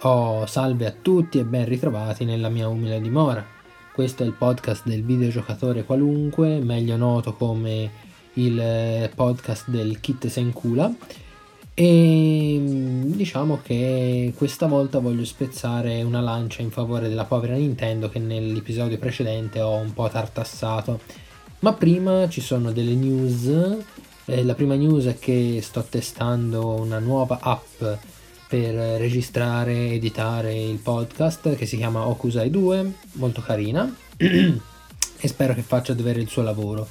Oh, salve a tutti e ben ritrovati nella mia umile dimora. Questo è il podcast del videogiocatore qualunque, meglio noto come il eh, podcast del Kit Senkula. E mm, diciamo che questa volta voglio spezzare una lancia in favore della povera Nintendo che nell'episodio precedente ho un po' tartassato. Ma prima ci sono delle news. Eh, la prima news è che sto testando una nuova app per registrare editare il podcast che si chiama Okusai 2, molto carina e spero che faccia davvero il suo lavoro.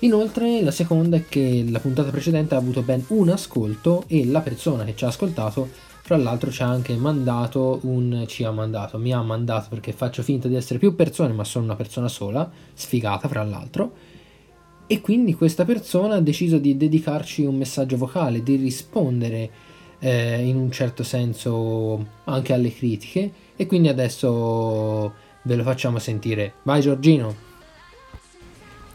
Inoltre la seconda è che la puntata precedente ha avuto ben un ascolto e la persona che ci ha ascoltato fra l'altro ci ha anche mandato un ci ha mandato, mi ha mandato perché faccio finta di essere più persone ma sono una persona sola, sfigata fra l'altro e quindi questa persona ha deciso di dedicarci un messaggio vocale, di rispondere eh, in un certo senso anche alle critiche e quindi adesso ve lo facciamo sentire. Vai Giorgino!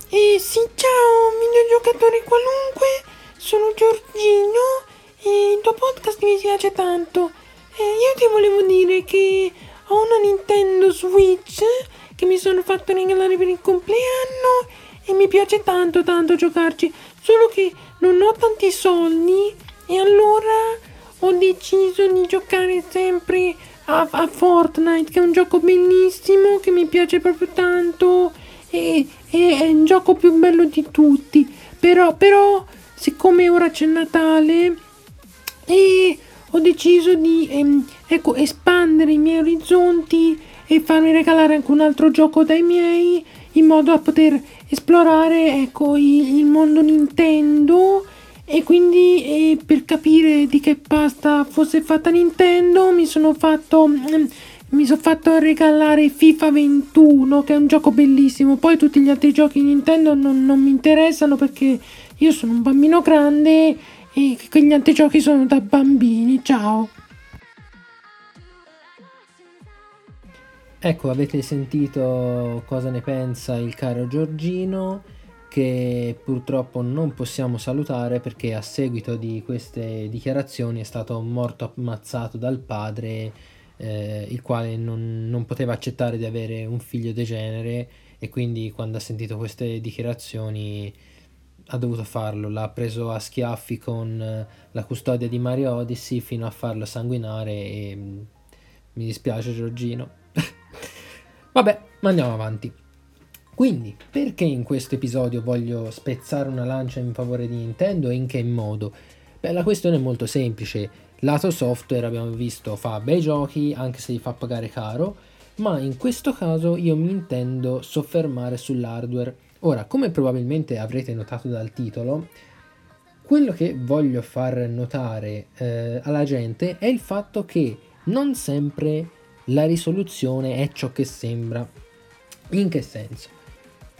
Eh sì, ciao videogiocatore qualunque, sono Giorgino e il tuo podcast mi piace tanto. Eh, io ti volevo dire che ho una Nintendo Switch che mi sono fatto regalare per il compleanno e mi piace tanto tanto giocarci, solo che non ho tanti soldi e allora ho deciso di giocare sempre a, a, Fortnite, che è un gioco bellissimo, che mi piace proprio tanto e, e è il gioco più bello di tutti. Però, però siccome ora c'è Natale, e ho deciso di ehm, ecco, espandere i miei orizzonti e farmi regalare anche un altro gioco dai miei in modo da poter esplorare ecco, il, il mondo Nintendo e quindi eh, per capire di che pasta fosse fatta Nintendo mi sono fatto mm, mi sono fatto regalare FIFA 21 che è un gioco bellissimo. Poi tutti gli altri giochi Nintendo non, non mi interessano perché io sono un bambino grande e quegli altri giochi sono da bambini. Ciao. Ecco, avete sentito cosa ne pensa il caro Giorgino che purtroppo non possiamo salutare perché a seguito di queste dichiarazioni è stato morto ammazzato dal padre eh, il quale non, non, poteva accettare di avere un figlio degenere e quindi quando ha sentito queste dichiarazioni ha dovuto farlo, l'ha preso a schiaffi con la custodia di Mario Odyssey fino a farlo sanguinare e mm, mi dispiace Giorgino. Vabbè, ma andiamo avanti. Quindi, perché in questo episodio voglio spezzare una lancia in favore di Nintendo e in che modo? Beh, la questione è molto semplice. Lato software abbiamo visto fa bei giochi, anche se li fa pagare caro, ma in questo caso io mi intendo soffermare sull'hardware. Ora, come probabilmente avrete notato dal titolo, quello che voglio far notare eh, alla gente è il fatto che non sempre la risoluzione è ciò che sembra. In che senso?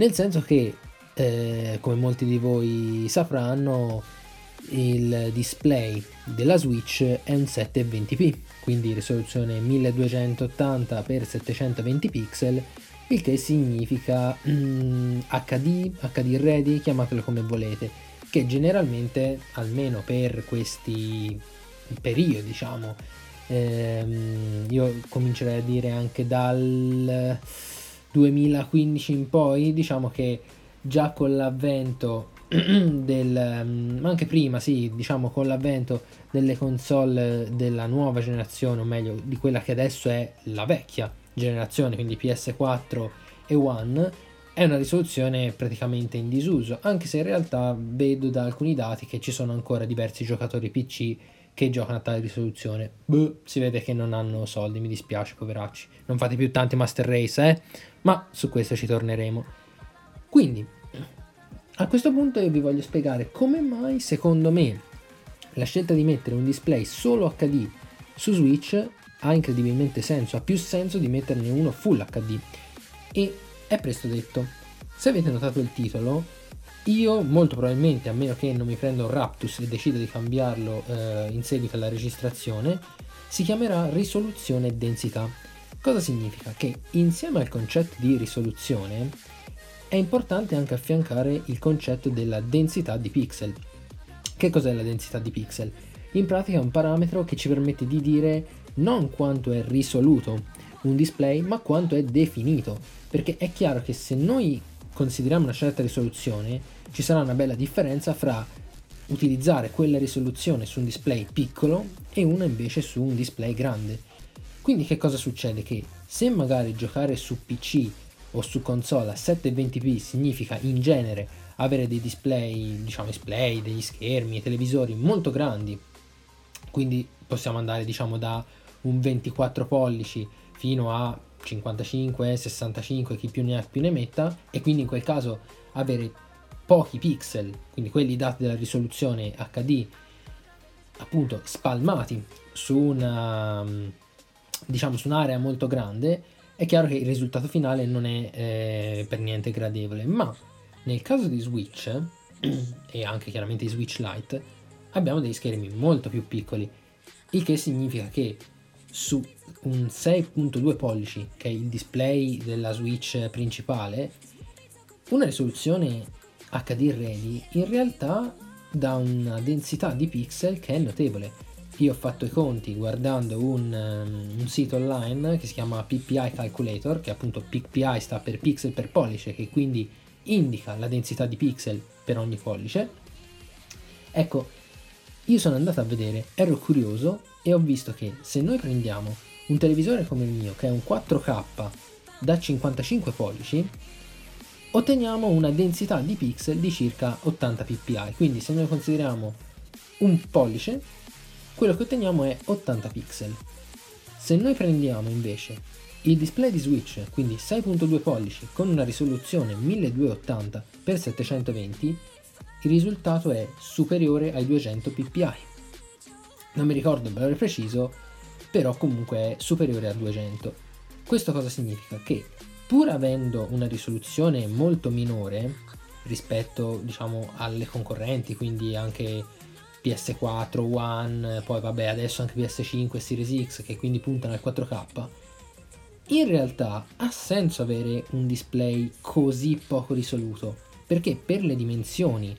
Nel senso che, eh, come molti di voi sapranno, il display della Switch è un 720p, quindi risoluzione 1280x720 pixel, il che significa mm, HD, HD ready, chiamatelo come volete, che generalmente, almeno per questi periodi, diciamo, ehm, io comincerei a dire anche dal 2015 in poi, diciamo che già con l'avvento del, mm, ma anche prima, sì, diciamo con l'avvento delle console della nuova generazione, o meglio di quella che adesso è la vecchia generazione, quindi PS4 e One, è una risoluzione praticamente in disuso, anche se in realtà vedo da alcuni dati che ci sono ancora diversi giocatori PC che giocano a tale risoluzione. Beh, si vede che non hanno soldi, mi dispiace, poveracci. Non fate più tanti Master Race, eh? Ma su questo ci torneremo. Quindi, a questo punto io vi voglio spiegare come mai, secondo me, la scelta di mettere un display solo HD su Switch ha incredibilmente senso, ha più senso di metterne uno full HD. E è presto detto. Se avete notato il titolo, io molto probabilmente, a meno che non mi prenda un Raptus e decida di cambiarlo eh, in seguito alla registrazione, si chiamerà risoluzione e densità. Cosa significa? Che insieme al concetto di risoluzione è importante anche affiancare il concetto della densità di pixel. Che cos'è la densità di pixel? In pratica è un parametro che ci permette di dire non quanto è risoluto un display, ma quanto è definito. Perché è chiaro che se noi consideriamo una certa risoluzione, ci sarà una bella differenza fra utilizzare quella risoluzione su un display piccolo e una invece su un display grande. Quindi che cosa succede? Che se magari giocare su PC o su console a 720p significa in genere avere dei display, diciamo display, degli schermi, televisori molto grandi, quindi possiamo andare diciamo da un 24 pollici fino a 55, 65, chi più ne ha più ne metta, e quindi in quel caso avere pochi pixel, quindi quelli dati dalla risoluzione HD, appunto spalmati su una diciamo su un'area molto grande, è chiaro che il risultato finale non è eh, per niente gradevole, ma nel caso di Switch e anche chiaramente di Switch Lite abbiamo degli schermi molto più piccoli, il che significa che su un 6.2 pollici, che è il display della Switch principale, una risoluzione HD ready in realtà dà una densità di pixel che è notevole. Io ho fatto i conti guardando un, um, un, sito online che si chiama PPI Calculator, che appunto PPI sta per pixel per pollice, che quindi indica la densità di pixel per ogni pollice. Ecco, io sono andato a vedere, ero curioso e ho visto che se noi prendiamo un televisore come il mio, che è un 4K da 55 pollici, otteniamo una densità di pixel di circa 80 ppi. Quindi se noi consideriamo un pollice, quello che otteniamo è 80 pixel. Se noi prendiamo invece il display di Switch, quindi 6.2 pollici con una risoluzione 1280x720, il risultato è superiore ai 200 ppi. Non mi ricordo il valore preciso, però comunque è superiore a 200. Questo cosa significa? Che pur avendo una risoluzione molto minore rispetto diciamo alle concorrenti, quindi anche PS4, One, poi vabbè adesso anche PS5 e Series X che quindi puntano al 4K, in realtà ha senso avere un display così poco risoluto, perché per le dimensioni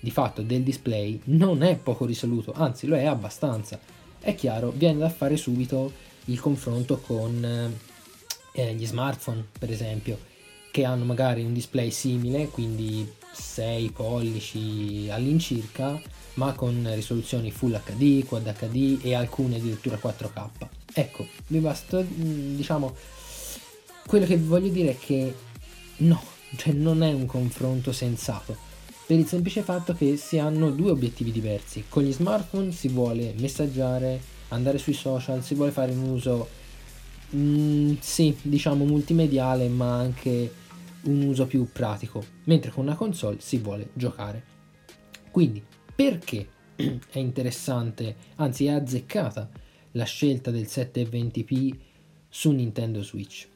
di fatto del display non è poco risoluto, anzi lo è abbastanza è chiaro, viene da fare subito il confronto con eh, gli smartphone, per esempio, che hanno magari un display simile, quindi 6 pollici all'incirca, ma con risoluzioni Full HD, Quad HD e alcune addirittura 4K. Ecco, vi basta, mm, diciamo, quello che voglio dire è che no, cioè non è un confronto sensato per il semplice fatto che si hanno due obiettivi diversi. Con gli smartphone si vuole messaggiare, andare sui social, si vuole fare un uso, mm, sì, diciamo multimediale, ma anche un uso più pratico, mentre con una console si vuole giocare. Quindi, perché è interessante, anzi è azzeccata la scelta del 720p su Nintendo Switch?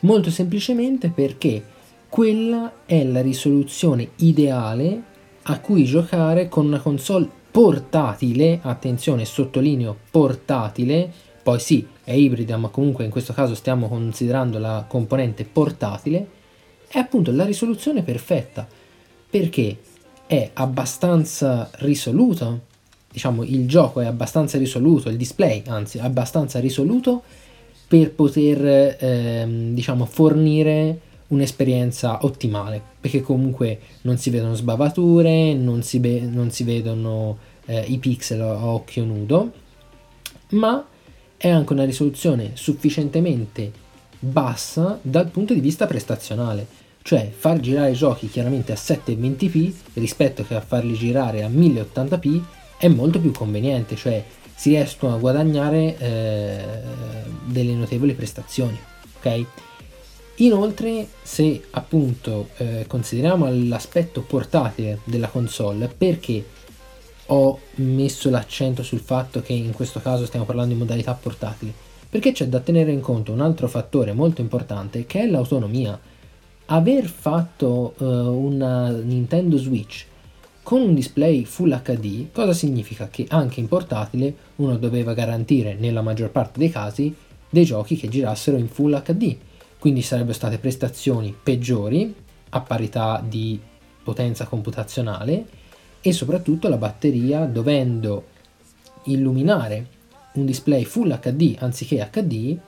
Molto semplicemente perché quella è la risoluzione ideale a cui giocare con una console portatile, attenzione sottolineo portatile, poi sì è ibrida ma comunque in questo caso stiamo considerando la componente portatile, è appunto la risoluzione perfetta perché è abbastanza risoluto, diciamo il gioco è abbastanza risoluto, il display anzi abbastanza risoluto per poter ehm, diciamo fornire un'esperienza ottimale, perché comunque non si vedono sbavature, non si, be- non si vedono eh, i pixel a occhio nudo, ma è anche una risoluzione sufficientemente bassa dal punto di vista prestazionale, cioè far girare i giochi chiaramente a 720p rispetto che a farli girare a 1080p è molto più conveniente, cioè si riescono a guadagnare eh, delle notevoli prestazioni, ok? Inoltre, se appunto eh, consideriamo l'aspetto portatile della console, perché ho messo l'accento sul fatto che in questo caso stiamo parlando di modalità portatile? Perché c'è da tenere in conto un altro fattore molto importante che è l'autonomia. Aver fatto eh, una Nintendo Switch con un display Full HD, cosa significa? Che anche in portatile uno doveva garantire nella maggior parte dei casi dei giochi che girassero in Full HD quindi sarebbero state prestazioni peggiori a parità di potenza computazionale e soprattutto la batteria dovendo illuminare un display Full HD anziché HD eh,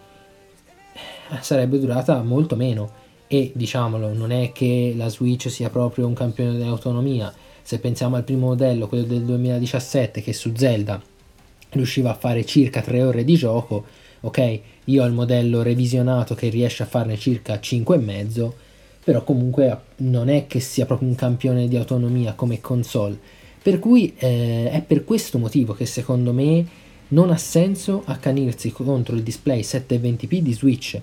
sarebbe durata molto meno. E diciamolo non è che la Switch sia proprio un campione dell'autonomia. Se pensiamo al primo modello quello del 2017 che su Zelda riusciva a fare circa 3 ore di gioco ok? Io ho il modello revisionato che riesce a farne circa 5,5 però comunque non è che sia proprio un campione di autonomia come console. Per cui eh, è per questo motivo che secondo me non ha senso accanirsi contro il display 720p di Switch.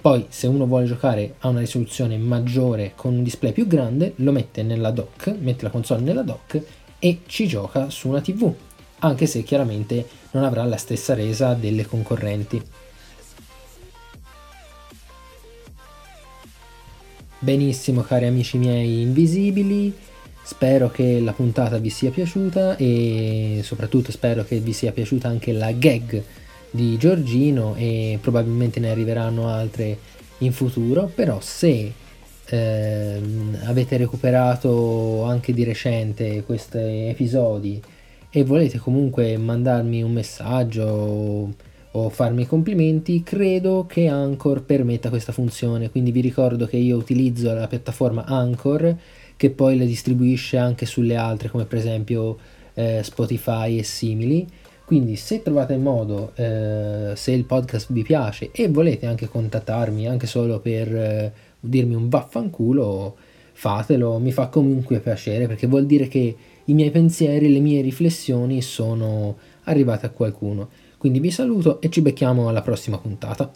Poi se uno vuole giocare a una risoluzione maggiore con un display più grande, lo mette nella dock, mette la console nella dock e ci gioca su una TV, anche se chiaramente non avrà la stessa resa delle concorrenti. Benissimo cari amici miei invisibili, Spero che la puntata vi sia piaciuta e soprattutto spero che vi sia piaciuta anche la gag di Giorgino e probabilmente ne arriveranno altre in futuro, però se eh, avete recuperato anche di recente questi episodi e volete comunque mandarmi un messaggio o, o farmi complimenti, credo che Anchor permetta questa funzione, quindi vi ricordo che io utilizzo la piattaforma Anchor che poi le distribuisce anche sulle altre come per esempio eh, Spotify e simili. Quindi se trovate modo, eh, se il podcast vi piace e volete anche contattarmi anche solo per eh, dirmi un vaffanculo, fatelo, mi fa comunque piacere perché vuol dire che i miei pensieri, le mie riflessioni sono arrivate a qualcuno. Quindi vi saluto e ci becchiamo alla prossima puntata.